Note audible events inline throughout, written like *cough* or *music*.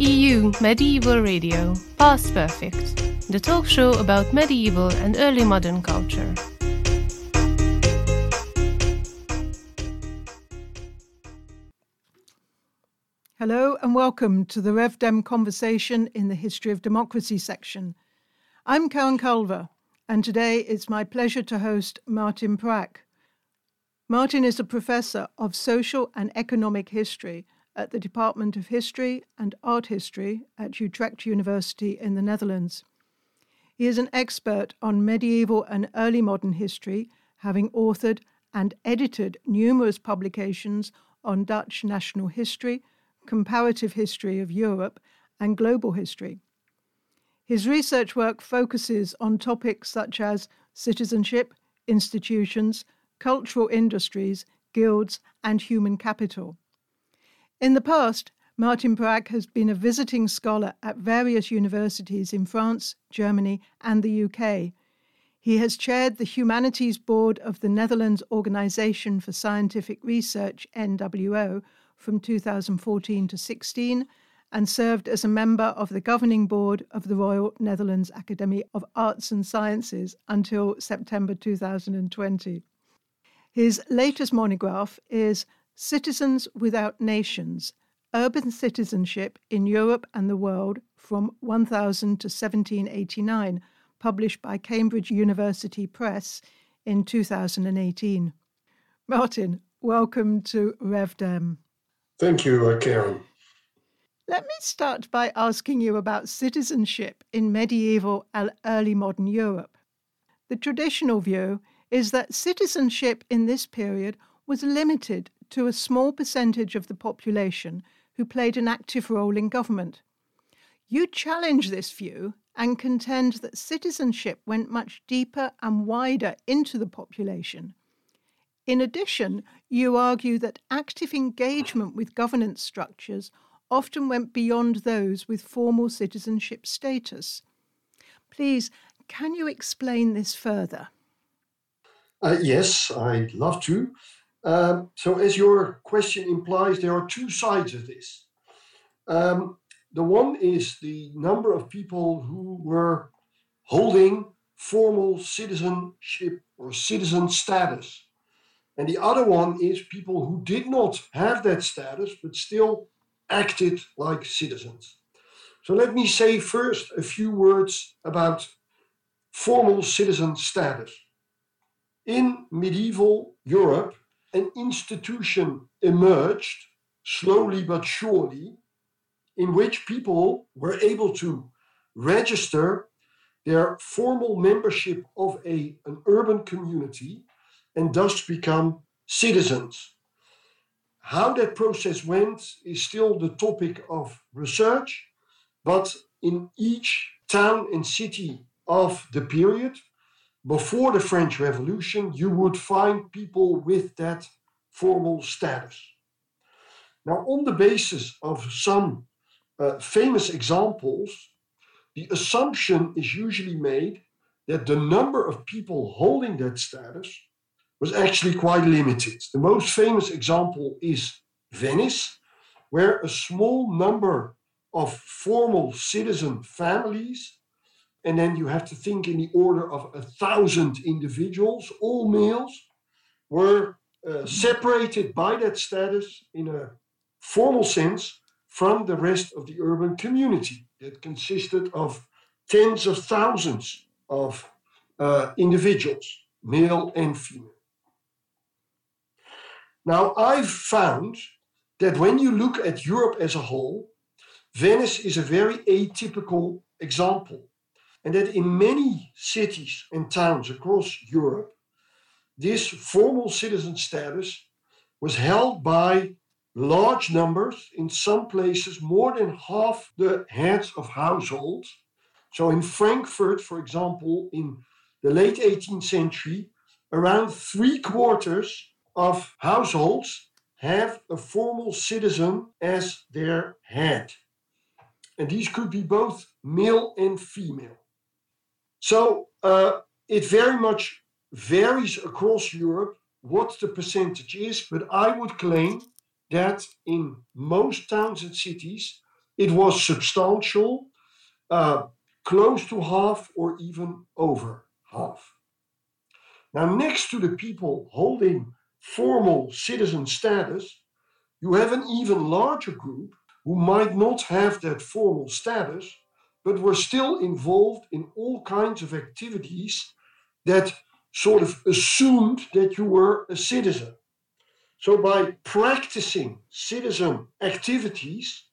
CEU Medieval Radio, Past Perfect, the talk show about medieval and early modern culture. Hello and welcome to the RevDem conversation in the History of Democracy section. I'm Caren Kulver, and today it's my pleasure to host Maarten Prak. Maarten is a professor of social and economic history at the Department of History and Art History at Utrecht University in the Netherlands. He is an expert on medieval and early modern history, having authored and edited numerous publications on Dutch national history, comparative history of Europe, and global history. His research work focuses on topics such as citizenship, institutions, cultural industries, guilds, and human capital. In the past, Maarten Prak has been a visiting scholar at various universities in France, Germany, and the UK. He has chaired the Humanities Board of the Netherlands Organisation for Scientific Research, NWO, from 2014 to 16, and served as a member of the governing board of the Royal Netherlands Academy of Arts and Sciences until September 2020. His latest monograph is Citizens Without Nations Urban Citizenship in Europe and the World from 1000 to 1789, published by Cambridge University Press in 2018. Maarten, welcome to RevDem. Thank you, uh, Caren. Let me start by asking you about citizenship in medieval and early modern Europe. The traditional view is that citizenship in this period was limited to a small percentage of the population who played an active role in government. You challenge this view and contend that citizenship went much deeper and wider into the population. In addition, you argue that active engagement with governance structures often went beyond those with formal citizenship status. Please, can you explain this further? Uh, yes, I'd love to. Um, so, as your question implies, there are two sides of this. Um, the one is the number of people who were holding formal citizenship or citizen status. And the other one is people who did not have that status but still acted like citizens. So, let me say first a few words about formal citizen status. In medieval Europe, an institution emerged slowly but surely in which people were able to register their formal membership of a, an urban community and thus become citizens. How that process went is still the topic of research, but in each town and city of the period, before the French Revolution, you would find people with that formal status. Now, on the basis of some uh, famous examples, the assumption is usually made that the number of people holding that status was actually quite limited. The most famous example is Venice, where a small number of formal citizen families and then you have to think in the order of a thousand individuals, all males, were uh, separated by that status in a formal sense from the rest of the urban community that consisted of tens of thousands of uh, individuals, male and female. Now, I've found that when you look at Europe as a whole, Venice is a very atypical example and that in many cities and towns across Europe, this formal citizen status was held by large numbers, in some places, more than half the heads of households. So in Frankfurt, for example, in the late 18th century, around three quarters of households have a formal citizen as their head. And these could be both male and female. So uh, it very much varies across Europe what the percentage is, but I would claim that in most towns and cities, it was substantial, uh, close to half or even over half. Now, next to the people holding formal citizen status, you have an even larger group who might not have that formal status, but were still involved in all kinds of activities that sort of assumed that you were a citizen. So, by practicing citizen activities,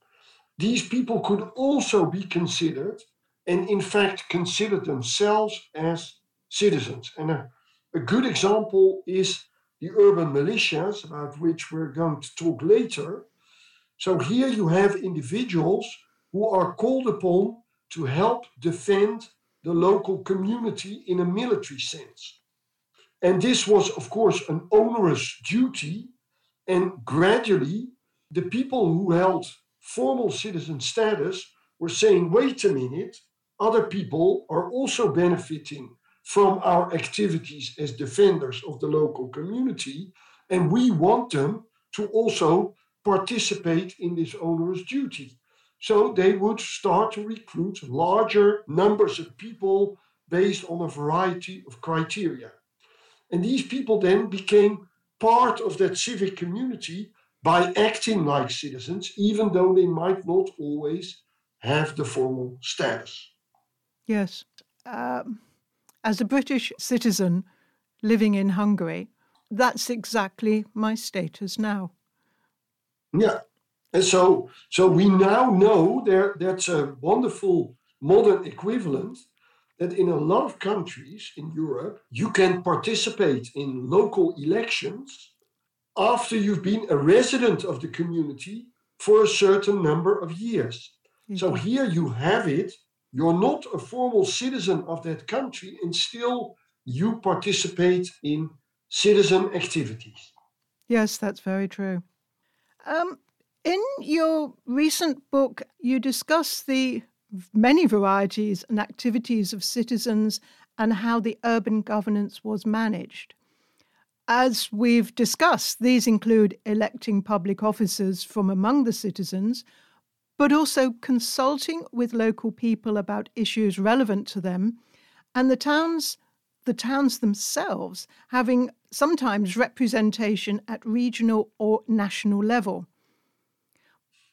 these people could also be considered, and in fact, consider themselves as citizens. And a, a good example is the urban militias, about which we're going to talk later. So, here you have individuals who are called upon to help defend the local community in a military sense. And this was, of course, an onerous duty. And gradually, the people who held formal citizen status were saying, wait a minute, other people are also benefiting from our activities as defenders of the local community. And we want them to also participate in this onerous duty. So they would start to recruit larger numbers of people based on a variety of criteria. And these people then became part of that civic community by acting like citizens, even though they might not always have the formal status. Yes. Um, as a British citizen living in Hungary, that's exactly my status now. Yeah. And so, so we now know there that's a wonderful modern equivalent that in a lot of countries in Europe, you can participate in local elections after you've been a resident of the community for a certain number of years. Mm-hmm. So here you have it. You're not a formal citizen of that country, and still you participate in citizen activities. Yes, that's very true. Um, in your recent book, you discuss the many varieties and activities of citizens and how the urban governance was managed. As we've discussed, these include electing public officers from among the citizens, but also consulting with local people about issues relevant to them, and the towns the towns themselves having sometimes representation at regional or national level.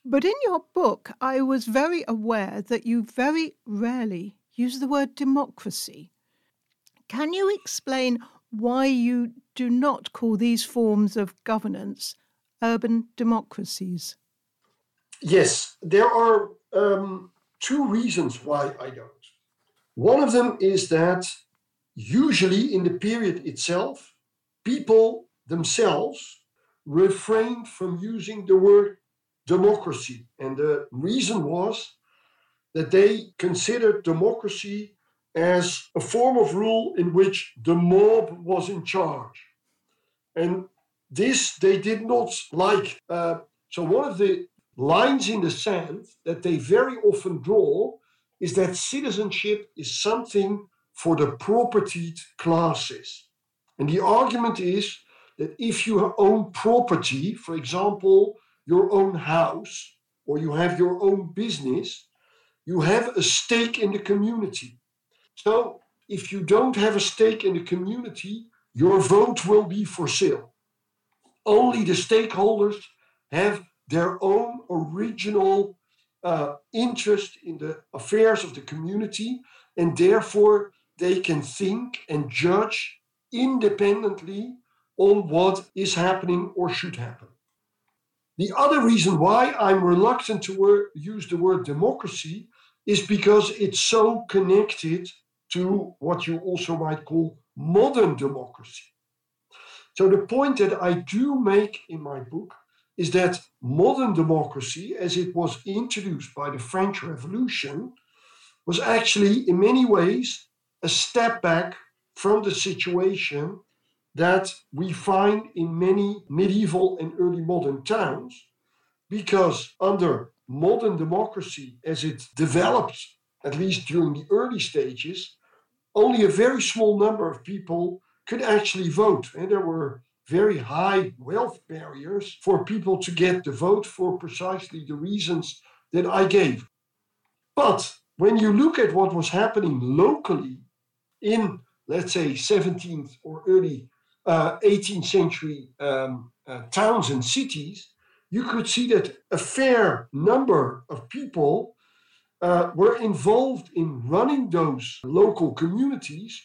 But in your book, I was very aware that you very rarely use the word democracy. Can you explain why you do not call these forms of governance urban democracies? Yes, there are um, two reasons why I don't. One of them is that usually in the period itself, people themselves refrained from using the word democracy. And the reason was that they considered democracy as a form of rule in which the mob was in charge. And this they did not like. Uh, so, one of the lines in the sand that they very often draw is that citizenship is something for the propertied classes. And the argument is that if you own property, for example, your own house or you have your own business, you have a stake in the community. So if you don't have a stake in the community, your vote will be for sale. Only the stakeholders have their own original uh, interest in the affairs of the community, and therefore they can think and judge independently on what is happening or should happen. The other reason why I'm reluctant to wor- use the word democracy is because it's so connected to what you also might call modern democracy. So, the point that I do make in my book is that modern democracy, as it was introduced by the French Revolution, was actually in many ways a step back from the situation that we find in many medieval and early modern towns, because under modern democracy as it developed, at least during the early stages, only a very small number of people could actually vote. And there were very high wealth barriers for people to get the vote for precisely the reasons that I gave. But when you look at what was happening locally in, let's say, 17th or early uh, 18th century um, uh, towns and cities, you could see that a fair number of people uh, were involved in running those local communities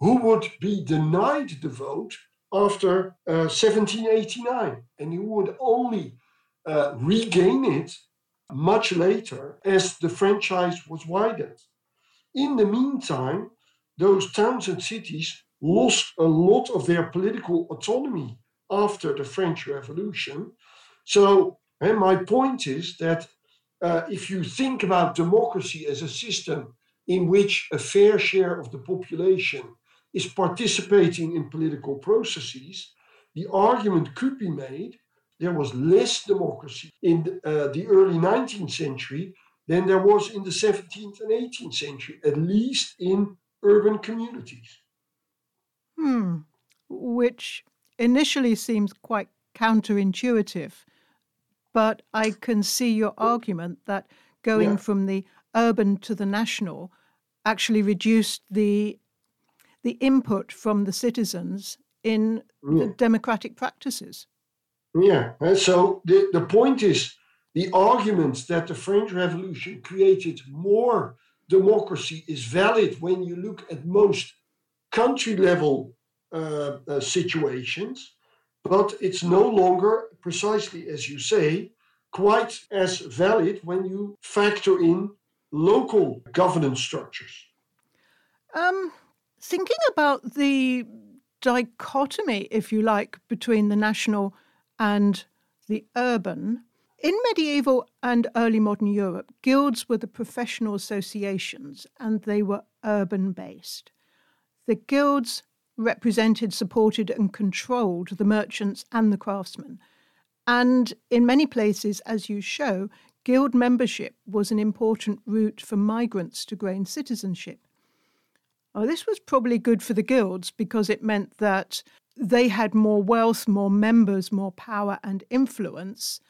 who would be denied the vote after 1789 uh, and who would only uh, regain it much later as the franchise was widened. In the meantime, those towns and cities lost a lot of their political autonomy after the French Revolution. So, and my point is that uh, if you think about democracy as a system in which a fair share of the population is participating in political processes, the argument could be made there was less democracy in uh, the early 19th century than there was in the 17th and 18th century, at least in urban communities. Hmm. Which initially seems quite counterintuitive, but I can see your argument that going yeah. from the urban to the national actually reduced the the input from the citizens in yeah. the democratic practices. Yeah, and so the, the point is the argument that the French Revolution created more democracy is valid when you look at most country level uh, uh, situations, but it's no longer, precisely as you say, quite as valid when you factor in local governance structures. Um, thinking about the dichotomy, if you like, between the national and the urban. In medieval and early modern Europe, guilds were the professional associations and they were urban based. The guilds represented, supported, and controlled the merchants and the craftsmen. And in many places, as you show, guild membership was an important route for migrants to gain citizenship. This was probably good for the guilds because it meant that they had more wealth, more members, more power and influence.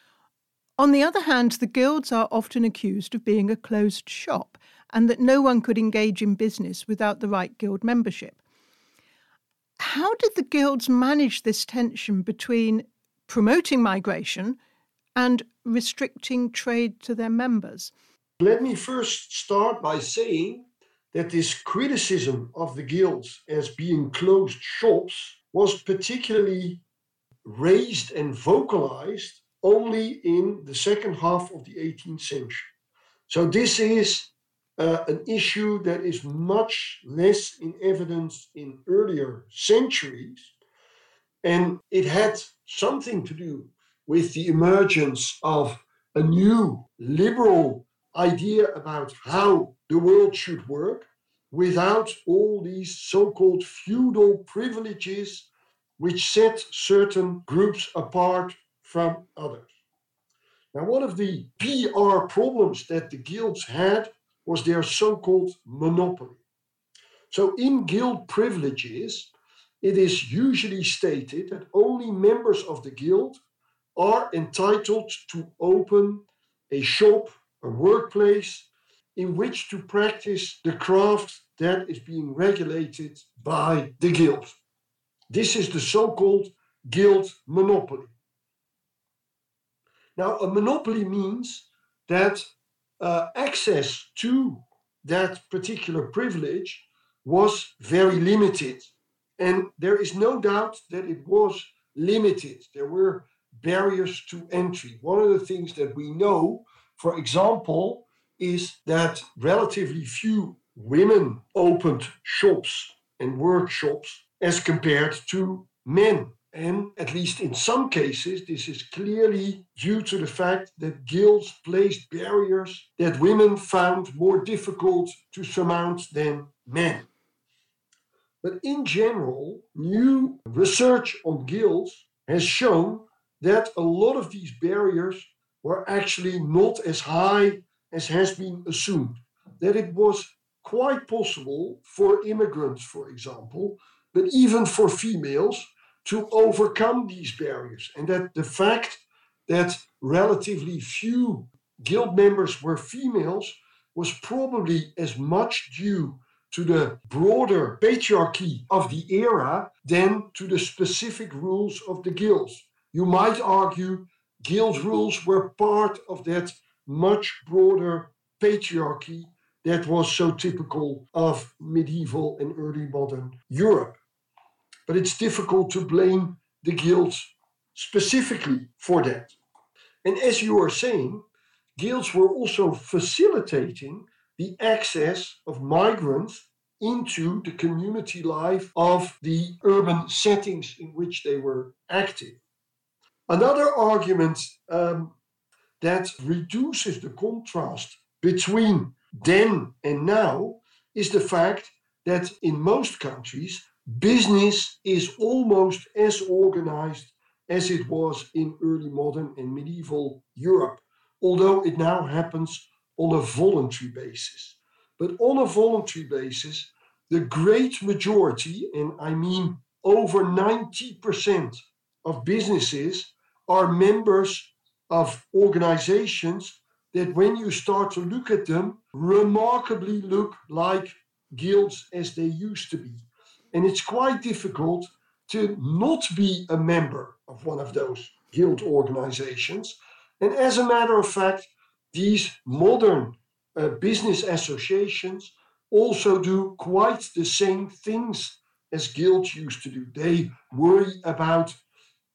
On the other hand, the guilds are often accused of being a closed shop and that no one could engage in business without the right guild membership. How did the guilds manage this tension between promoting migration and restricting trade to their members? Let me first start by saying that this criticism of the guilds as being closed shops was particularly raised and vocalized only in the second half of the 18th century. So, this is uh, an issue that is much less in evidence in earlier centuries. And it had something to do with the emergence of a new liberal idea about how the world should work without all these so called feudal privileges which set certain groups apart from others. Now, one of the PR problems that the guilds had was their so called monopoly. So, in guild privileges, it is usually stated that only members of the guild are entitled to open a shop, a workplace, in which to practice the craft that is being regulated by the guild. This is the so called guild monopoly. Now, a monopoly means that uh, access to that particular privilege was very limited. And there is no doubt that it was limited. There were barriers to entry. One of the things that we know, for example, is that relatively few women opened shops and workshops as compared to men. And at least in some cases, this is clearly due to the fact that guilds placed barriers that women found more difficult to surmount than men. But in general, new research on guilds has shown that a lot of these barriers were actually not as high as has been assumed, that it was quite possible for immigrants, for example, but even for females, to overcome these barriers. And that the fact that relatively few guild members were females was probably as much due to the broader patriarchy of the era than to the specific rules of the guilds. You might argue guild rules were part of that much broader patriarchy that was so typical of medieval and early modern Europe. But it's difficult to blame the guilds specifically for that. And as you are saying, guilds were also facilitating the access of migrants into the community life of the urban settings in which they were active. Another argument um, that reduces the contrast between then and now is the fact that in most countries, business is almost as organized as it was in early modern and medieval Europe, although it now happens on a voluntary basis. But on a voluntary basis, the great majority, and I mean over 90% of businesses, are members of organizations that, when you start to look at them, remarkably look like guilds as they used to be. And it's quite difficult to not be a member of one of those guild organizations. And as a matter of fact, these modern uh, business associations also do quite the same things as guilds used to do. They worry about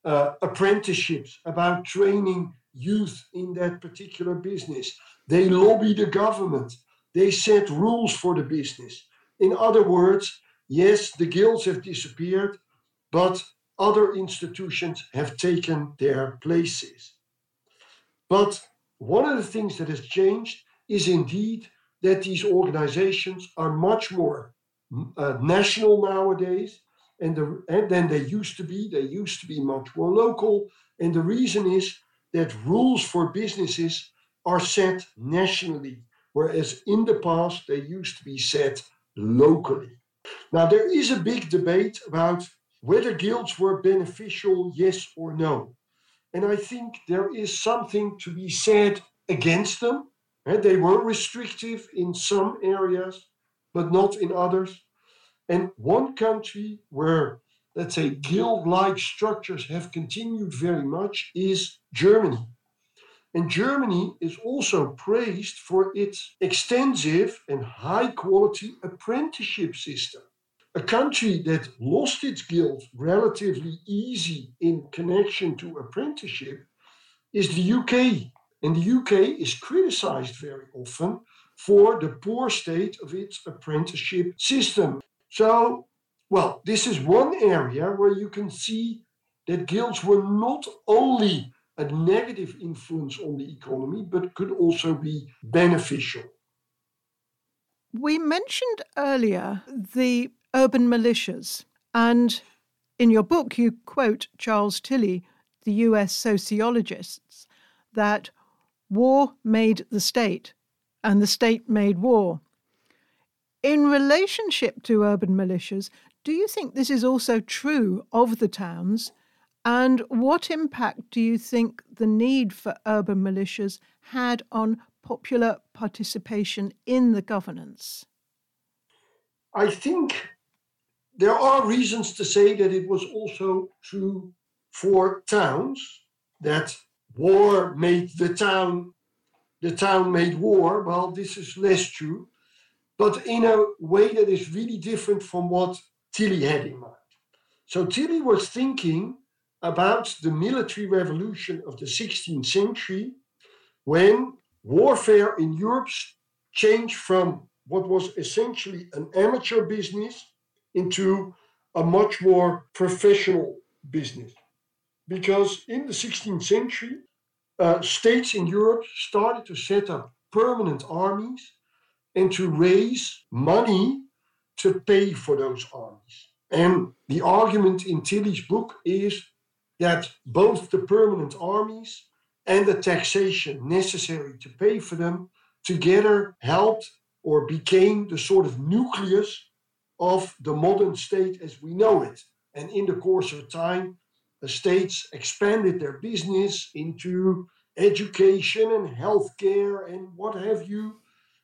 uh, apprenticeships, about training youth in that particular business. They lobby the government. They set rules for the business. In other words, yes, the guilds have disappeared, but other institutions have taken their places. But one of the things that has changed is indeed that these organizations are much more uh, national nowadays and, the, and than they used to be. They used to be much more local. And the reason is that rules for businesses are set nationally, whereas in the past they used to be set locally. Now, there is a big debate about whether guilds were beneficial, yes or no. And I think there is something to be said against them. Eh, they were restrictive in some areas, but not in others. And one country where, let's say, guild like structures have continued very much is Germany. And Germany is also praised for its extensive and high quality apprenticeship system a country that lost its guild relatively easy in connection to apprenticeship is the UK. And the UK is criticized very often for the poor state of its apprenticeship system. So, well, this is one area where you can see that guilds were not only a negative influence on the economy, but could also be beneficial. We mentioned earlier the urban militias. And in your book, you quote Charles Tilly, the US sociologists, that war made the state and the state made war. In relationship to urban militias, do you think this is also true of the towns? And what impact do you think the need for urban militias had on popular participation in the governance? I think there are reasons to say that it was also true for towns that war made the town the town made war well this is less true but in a way that is really different from what tilly had in mind so tilly was thinking about the military revolution of the 16th century when warfare in europe changed from what was essentially an amateur business into a much more professional business. Because in the 16th century, uh, states in Europe started to set up permanent armies and to raise money to pay for those armies. And the argument in Tilly's book is that both the permanent armies and the taxation necessary to pay for them together helped or became the sort of nucleus of the modern state as we know it. And in the course of time, the states expanded their business into education and healthcare and what have you.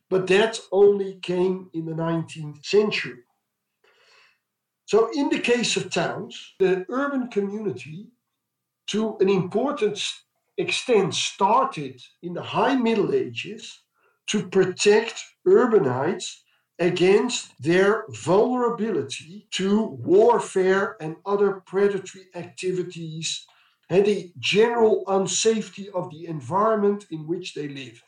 But that only came in the 19th century. So, in the case of towns, the urban community, to an important extent, started in the high Middle Ages to protect urbanites against their vulnerability to warfare and other predatory activities and the general unsafety of the environment in which they live.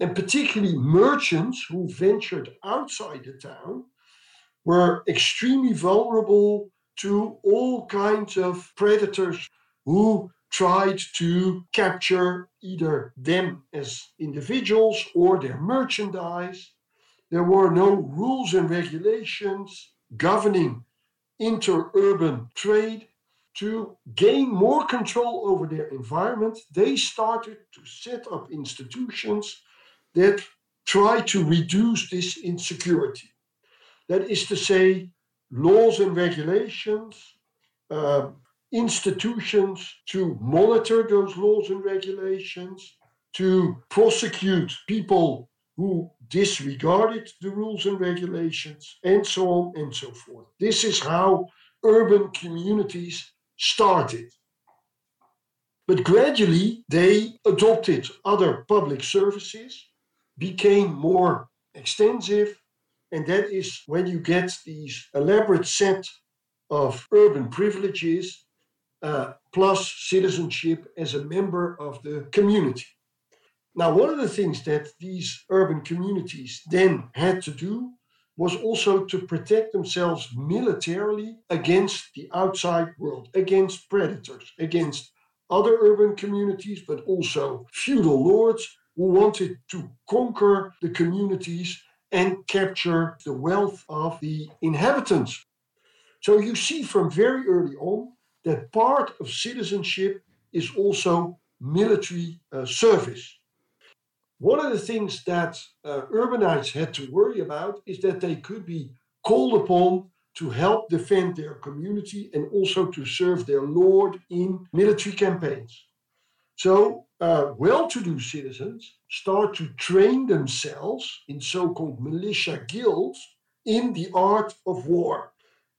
And particularly merchants who ventured outside the town were extremely vulnerable to all kinds of predators who tried to capture either them as individuals or their merchandise. There were no rules and regulations governing interurban trade. To gain more control over their environment, they started to set up institutions that try to reduce this insecurity. That is to say, laws and regulations, uh, institutions to monitor those laws and regulations, to prosecute people who disregarded the rules and regulations, and so on and so forth. This is how urban communities started. But gradually, they adopted other public services, became more extensive, and that is when you get these elaborate set of urban privileges uh, plus citizenship as a member of the community. Now, one of the things that these urban communities then had to do was also to protect themselves militarily against the outside world, against predators, against other urban communities, but also feudal lords who wanted to conquer the communities and capture the wealth of the inhabitants. So you see from very early on that part of citizenship is also military uh, service. One of the things that uh, urbanites had to worry about is that they could be called upon to help defend their community and also to serve their lord in military campaigns. So, uh, well to do citizens start to train themselves in so called militia guilds in the art of war.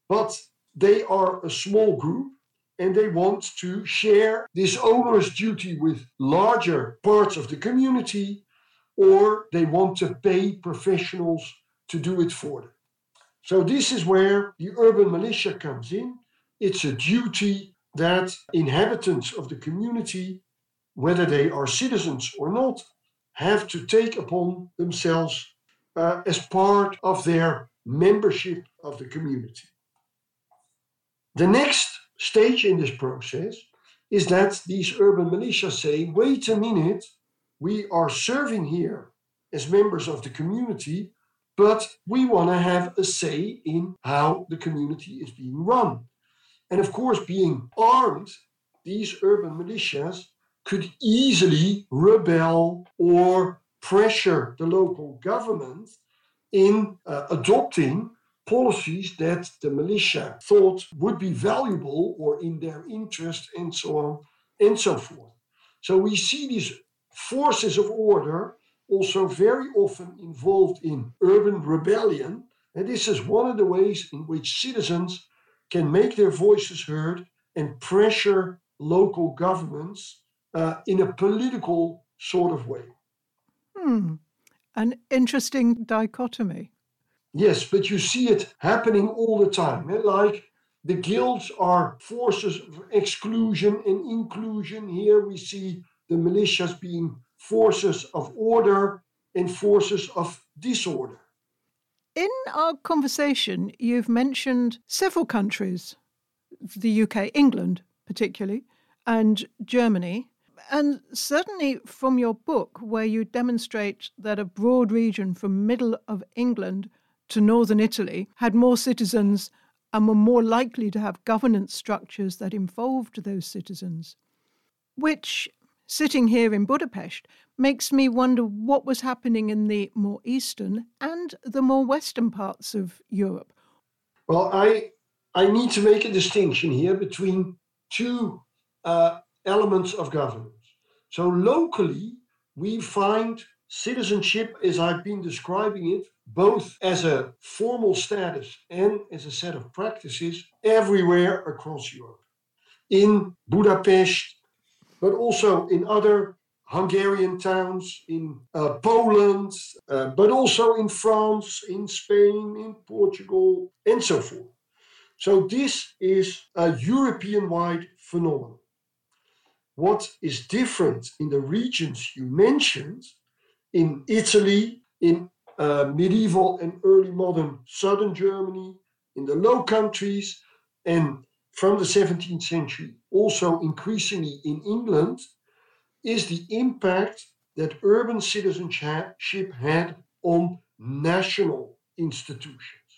But they are a small group and they want to share this onerous duty with larger parts of the community, or they want to pay professionals to do it for them. So, this is where the urban militia comes in. It's a duty that inhabitants of the community, whether they are citizens or not, have to take upon themselves uh, as part of their membership of the community. The next stage in this process is that these urban militias say, wait a minute, we are serving here as members of the community, but we want to have a say in how the community is being run. And of course, being armed, these urban militias could easily rebel or pressure the local government in uh, adopting policies that the militia thought would be valuable or in their interest, and so on and so forth. So we see these forces of order also very often involved in urban rebellion. And this is one of the ways in which citizens can make their voices heard and pressure local governments uh, in a political sort of way. Hmm. An interesting dichotomy. Yes, but you see it happening all the time. Eh? Like the guilds are forces of exclusion and inclusion. Here we see the militias being forces of order and forces of disorder. In our conversation, you've mentioned several countries the UK, England particularly, and Germany. And certainly from your book, where you demonstrate that a broad region from middle of England to northern Italy had more citizens and were more likely to have governance structures that involved those citizens, which, sitting here in Budapest, makes me wonder what was happening in the more eastern and the more western parts of Europe. Well, I I need to make a distinction here between two uh, elements of governance. So locally, we find citizenship, as I've been describing it, both as a formal status and as a set of practices everywhere across Europe. In Budapest, but also in other Hungarian towns, in uh, Poland, uh, but also in France, in Spain, in Portugal, and so forth. So, this is a European wide phenomenon. What is different in the regions you mentioned, in Italy, in uh, medieval and early modern southern Germany, in the Low Countries, and from the 17th century, also increasingly in England, is the impact that urban citizenship had on national institutions.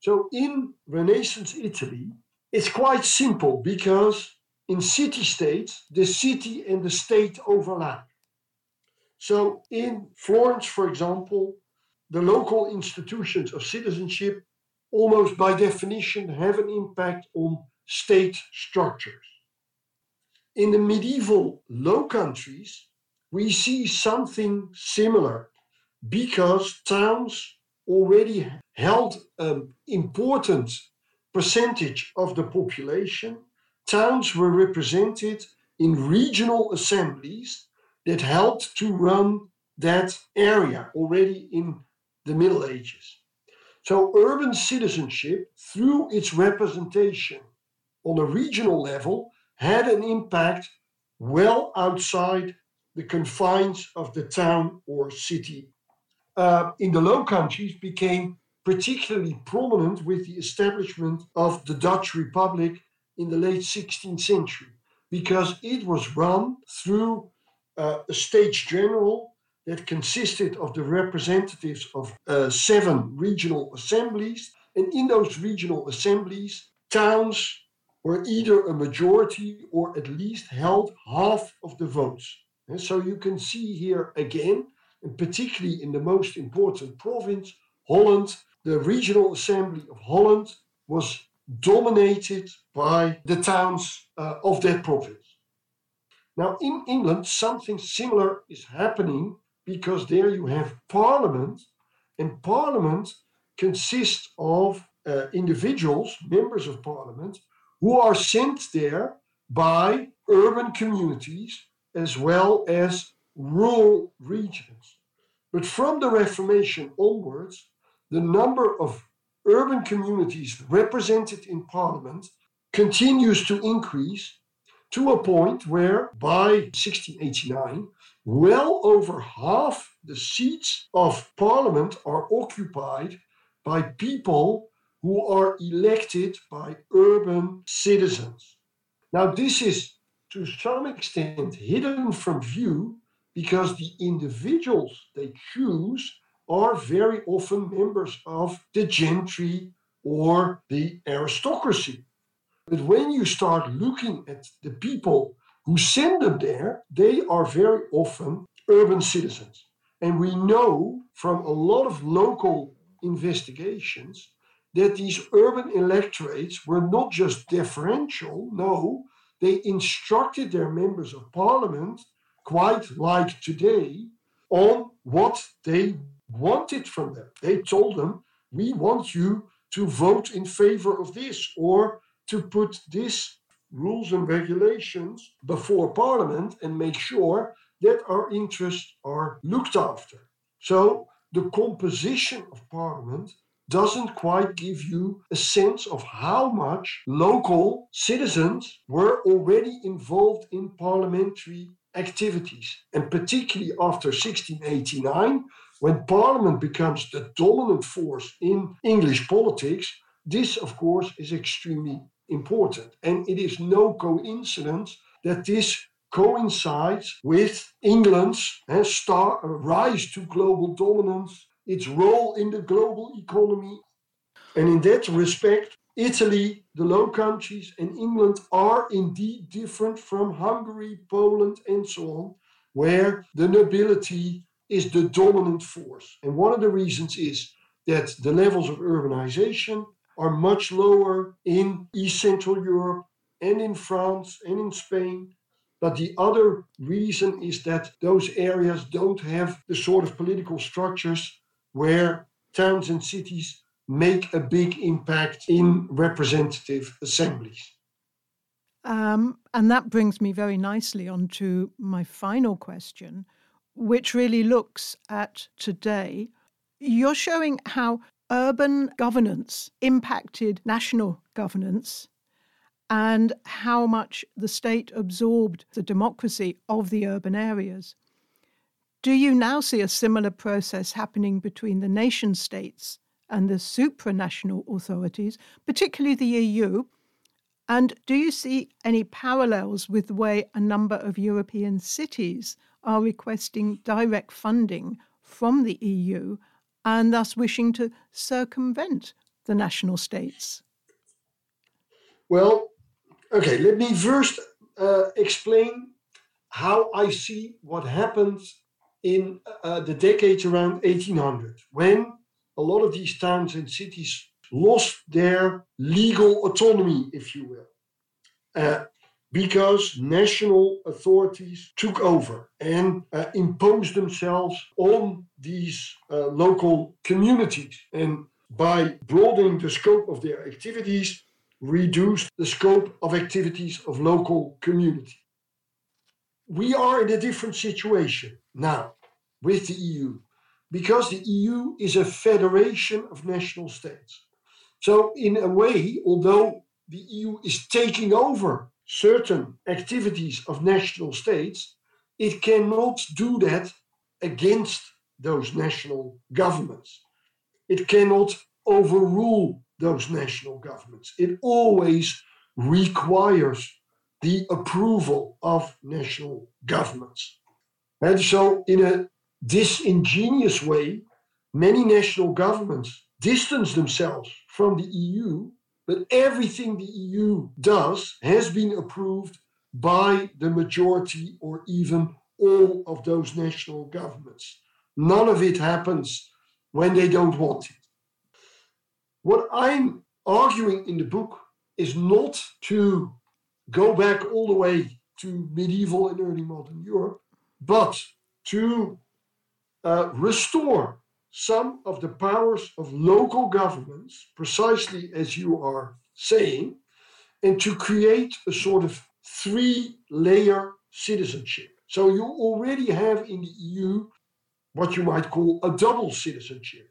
So in Renaissance Italy, it's quite simple because in city states, the city and the state overlap. So in Florence, for example, the local institutions of citizenship almost by definition have an impact on state structures. In the medieval Low Countries, we see something similar because towns already held an important percentage of the population. Towns were represented in regional assemblies that helped to run that area already in the Middle Ages. So, urban citizenship, through its representation on a regional level, had an impact well outside the confines of the town or city. Uh, in the Low Countries, became particularly prominent with the establishment of the Dutch Republic in the late 16th century, because it was run through uh, a States General that consisted of the representatives of uh, seven regional assemblies. And in those regional assemblies, towns were either a majority or at least held half of the votes. And so you can see here again, and particularly in the most important province, Holland, the regional assembly of Holland was dominated by the towns uh, of that province. Now, in England, something similar is happening because there you have parliament, and parliament consists of uh, individuals, members of parliament, who are sent there by urban communities as well as rural regions. But from the Reformation onwards, the number of urban communities represented in parliament continues to increase to a point where by 1689, well over half the seats of parliament are occupied by people who are elected by urban citizens. Now, this is to some extent hidden from view because the individuals they choose are very often members of the gentry or the aristocracy. But when you start looking at the people who send them there, they are very often urban citizens. And we know from a lot of local investigations that these urban electorates were not just deferential, no, they instructed their members of parliament, quite like today, on what they wanted from them. They told them, we want you to vote in favor of this, or to put these rules and regulations before Parliament and make sure that our interests are looked after. So the composition of Parliament doesn't quite give you a sense of how much local citizens were already involved in parliamentary activities. And particularly after 1689, when Parliament becomes the dominant force in English politics, this, of course, is extremely important. And it is no coincidence that this coincides with England's uh, star, rise to global dominance, its role in the global economy. And in that respect, Italy, the Low Countries, and England are indeed different from Hungary, Poland, and so on, where the nobility is the dominant force. And one of the reasons is that the levels of urbanization are much lower in East Central Europe and in France and in Spain. But the other reason is that those areas don't have the sort of political structures where towns and cities make a big impact in representative assemblies. Um, and that brings me very nicely on to my final question, which really looks at today. You're showing how urban governance impacted national governance and how much the state absorbed the democracy of the urban areas. Do you now see a similar process happening between the nation states and the supranational authorities, particularly the EU? And do you see any parallels with the way a number of European cities are requesting direct funding from the EU and thus wishing to circumvent the national states? Well, okay, let me first uh, explain how I see what happened in uh, the decades around 1800 when a lot of these towns and cities lost their legal autonomy, if you will, uh, because national authorities took over and uh, imposed themselves on these uh, local communities. And by broadening the scope of their activities, reduced the scope of activities of local community. We are in a different situation now with the EU because the EU is a federation of national states. So, in a way, although the EU is taking over certain activities of national states, it cannot do that against those national governments. It cannot overrule those national governments. It always requires the approval of national governments. And so, in a disingenuous way, many national governments distance themselves from the EU, but everything the EU does has been approved by the majority or even all of those national governments. None of it happens when they don't want it. What I'm arguing in the book is not to go back all the way to medieval and early modern Europe, but to uh, restore some of the powers of local governments, precisely as you are saying, and to create a sort of three layer citizenship. So you already have in the EU what you might call a double citizenship.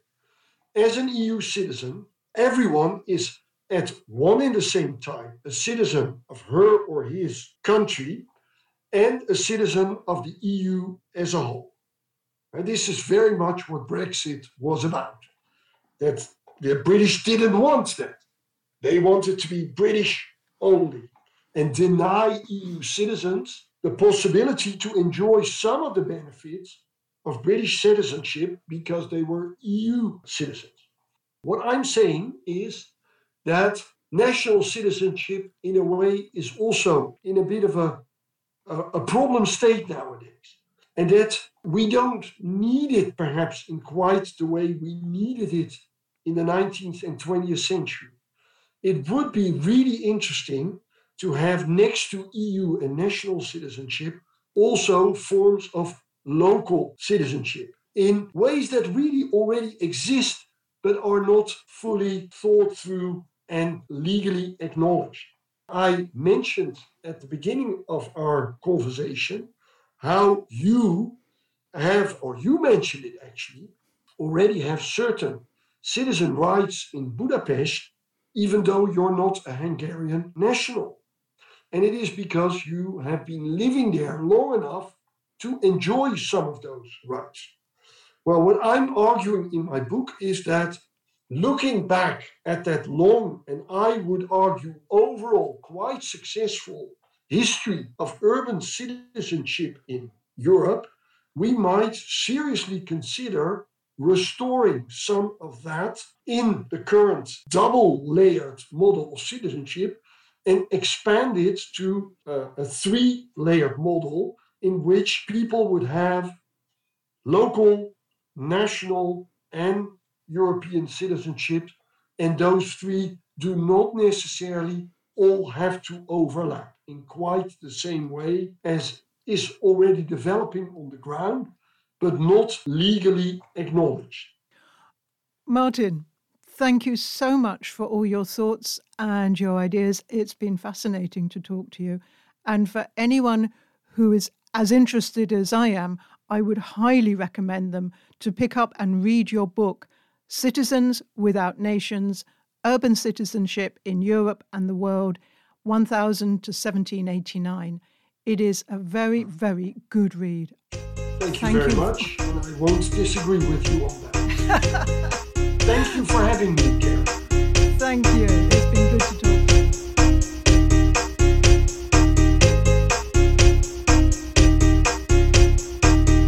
As an EU citizen, everyone is at one and the same time a citizen of her or his country and a citizen of the EU as a whole. And this is very much what Brexit was about. That the British didn't want that. They wanted to be British only and deny EU citizens the possibility to enjoy some of the benefits of British citizenship because they were EU citizens. What I'm saying is that national citizenship, in a way, is also in a bit of a, a, a problem state nowadays and that we don't need it perhaps in quite the way we needed it in the 19th and 20th century. It would be really interesting to have next to EU and national citizenship also forms of local citizenship in ways that really already exist but are not fully thought through and legally acknowledged. I mentioned at the beginning of our conversation how you have, or you mentioned it actually, already have certain citizen rights in Budapest, even though you're not a Hungarian national. And it is because you have been living there long enough to enjoy some of those rights. Well, what I'm arguing in my book is that looking back at that long and I would argue overall quite successful history of urban citizenship in Europe, we might seriously consider restoring some of that in the current double layered model of citizenship and expand it to uh, a three layered model in which people would have local, national, and European citizenship. And those three do not necessarily all have to overlap in quite the same way as is already developing on the ground, but not legally acknowledged. Maarten, thank you so much for all your thoughts and your ideas. It's been fascinating to talk to you. And for anyone who is as interested as I am, I would highly recommend them to pick up and read your book, Citizens Without Nations Urban Citizenship in Europe and the World, 1000 to 1789. It is a very, mm. very good read. Thank, Thank you very you. much, and I won't disagree with you on that. *laughs* Thank you for having me, Thank you.